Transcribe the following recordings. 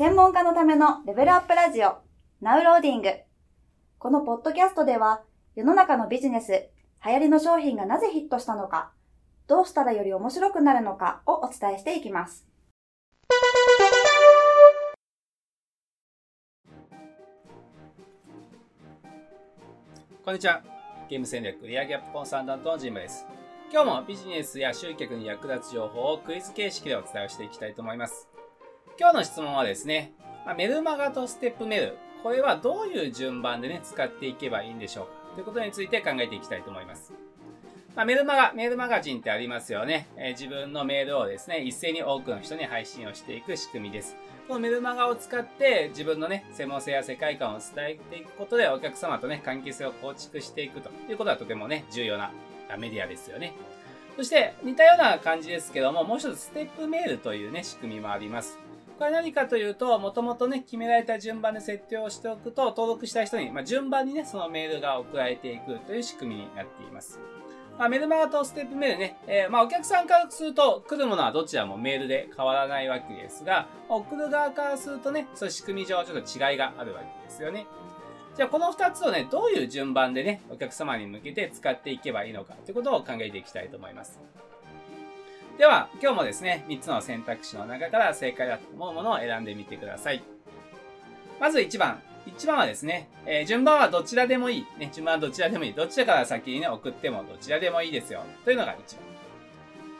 専門家のためのレベルアップラジオ、ナウローディング。このポッドキャストでは、世の中のビジネス、流行りの商品がなぜヒットしたのか、どうしたらより面白くなるのかをお伝えしていきます。こんにちは。ゲーム戦略売上アップコンサルタントのジムです。今日もビジネスや集客に役立つ情報をクイズ形式でお伝えしていきたいと思います。今日の質問はですね、まメルマガとステップメール、これはどういう順番でね、使っていけばいいんでしょうかということについて考えていきたいと思います。まあ、メルマガ、メールマガジンってありますよね、えー、自分のメールをですね、一斉に多くの人に配信をしていく仕組みです。このメルマガを使って自分のね、専門性や世界観を伝えていくことでお客様とね、関係性を構築していくということはとてもね、重要なメディアですよね。そして似たような感じですけども、もう一つステップメールというね、仕組みもあります。これ何かというと、もともとね、決められた順番で設定をしておくと、登録した人に、まあ、順番にね、そのメールが送られていくという仕組みになっています。まあ、メルマガとステップメールね、えー、まあ、お客さんからすると、来るものはどちらもメールで変わらないわけですが、送る側からするとね、そういう仕組み上ちょっと違いがあるわけですよね。じゃあこの2つをね、どういう順番でね、お客様に向けて使っていけばいいのかということを考えていきたいと思います。では、今日もですね、3つの選択肢の中から正解だと思うものを選んでみてください。まず1番。1番はですね、えー、順番はどちらでもいい。ね、順番はどちらでもいい。どちらから先にね、送ってもどちらでもいいですよ。というのが1番。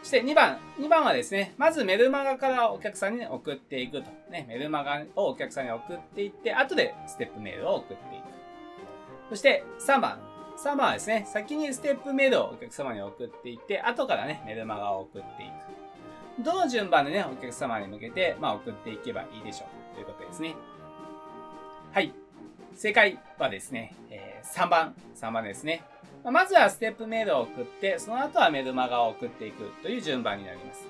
そして2番。2番はですね、まずメルマガからお客さんに、ね、送っていくと。ね、メルマガをお客さんに送っていって、後でステップメールを送っていく。そして3番。3番はですね、先にステップメールをお客様に送っていって、後からね、メルマガを送っていく。どの順番でね、お客様に向けて、まあ、送っていけばいいでしょう。ということですね。はい。正解はですね、えー、3番。3番ですね。まずはステップメールを送って、その後はメルマガを送っていくという順番になります。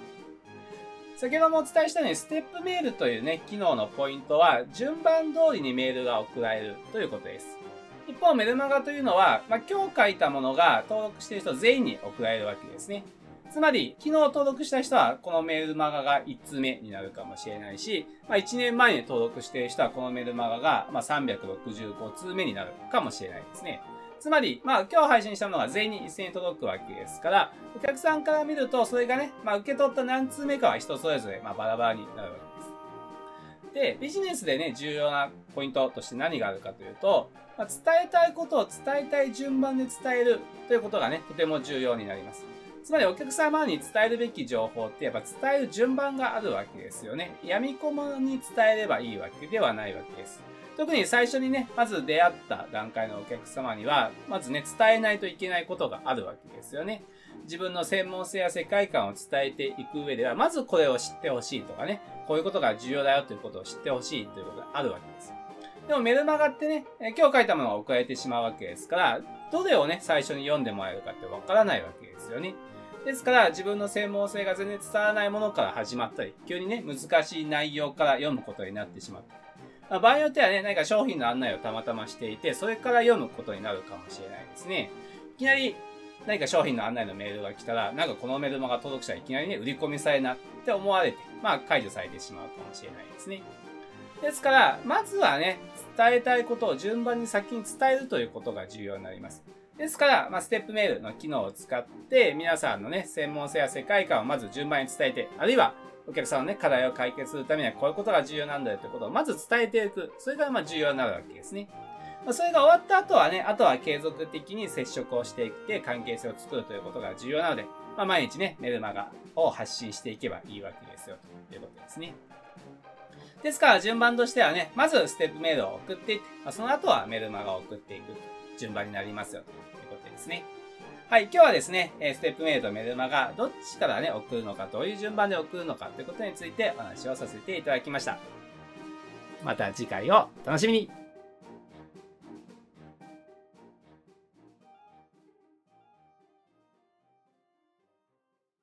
先ほどもお伝えしたように、ステップメールというね、機能のポイントは、順番通りにメールが送られるということです。一方、メルマガというのは、まあ、今日書いたものが登録している人全員に送られるわけですね。つまり、昨日登録した人は、このメルマガが1通目になるかもしれないし、まあ、1年前に登録している人は、このメルマガが、まあ、365通目になるかもしれないですね。つまり、まあ、今日配信したものが全員に一斉に届くわけですから、お客さんから見ると、それがね、まあ、受け取った何通目かは人それぞれ、まあ、バラバラになるわけです。で、ビジネスでね、重要なポイントとして何があるかというと、まあ、伝えたいことを伝えたい順番で伝えるということがね、とても重要になります。つまりお客様に伝えるべき情報ってやっぱ伝える順番があるわけですよね。闇雲に伝えればいいわけではないわけです。特に最初にね、まず出会った段階のお客様には、まずね、伝えないといけないことがあるわけですよね。自分の専門性や世界観を伝えていく上では、まずこれを知ってほしいとかね、こういうことが重要だよということを知ってほしいということがあるわけです。でもメルマガってね、今日書いたものが送られてしまうわけですから、どれをね、最初に読んでもらえるかってわからないわけですよね。ですから、自分の専門性が全然伝わらないものから始まったり、急にね、難しい内容から読むことになってしまう。まあ、場合によってはね、何か商品の案内をたまたましていて、それから読むことになるかもしれないですね。いきなり何か商品の案内のメールが来たら、なんかこのメルマガ届く人はいきなりね、売り込みされなって思われて、まあ解除されてしまうかもしれないですね。ですから、まずはね、伝えたいことを順番に先に伝えるということが重要になります。ですから、まあ、ステップメールの機能を使って、皆さんのね、専門性や世界観をまず順番に伝えて、あるいは、お客さんのね、課題を解決するためにはこういうことが重要なんだよということをまず伝えていく。それがまあ重要になるわけですね。まあ、それが終わった後はね、あとは継続的に接触をしていって関係性を作るということが重要なので、まあ、毎日ね、メルマガを発信していけばいいわけですよ、ということですね。ですから順番としてはね、まずステップメールを送っていって、まあ、その後はメルマガを送っていく順番になりますよ、ということですね。はい、今日はですね、ステップメールとメルマガ、どっちからね、送るのか、どういう順番で送るのかということについてお話をさせていただきました。また次回を楽しみに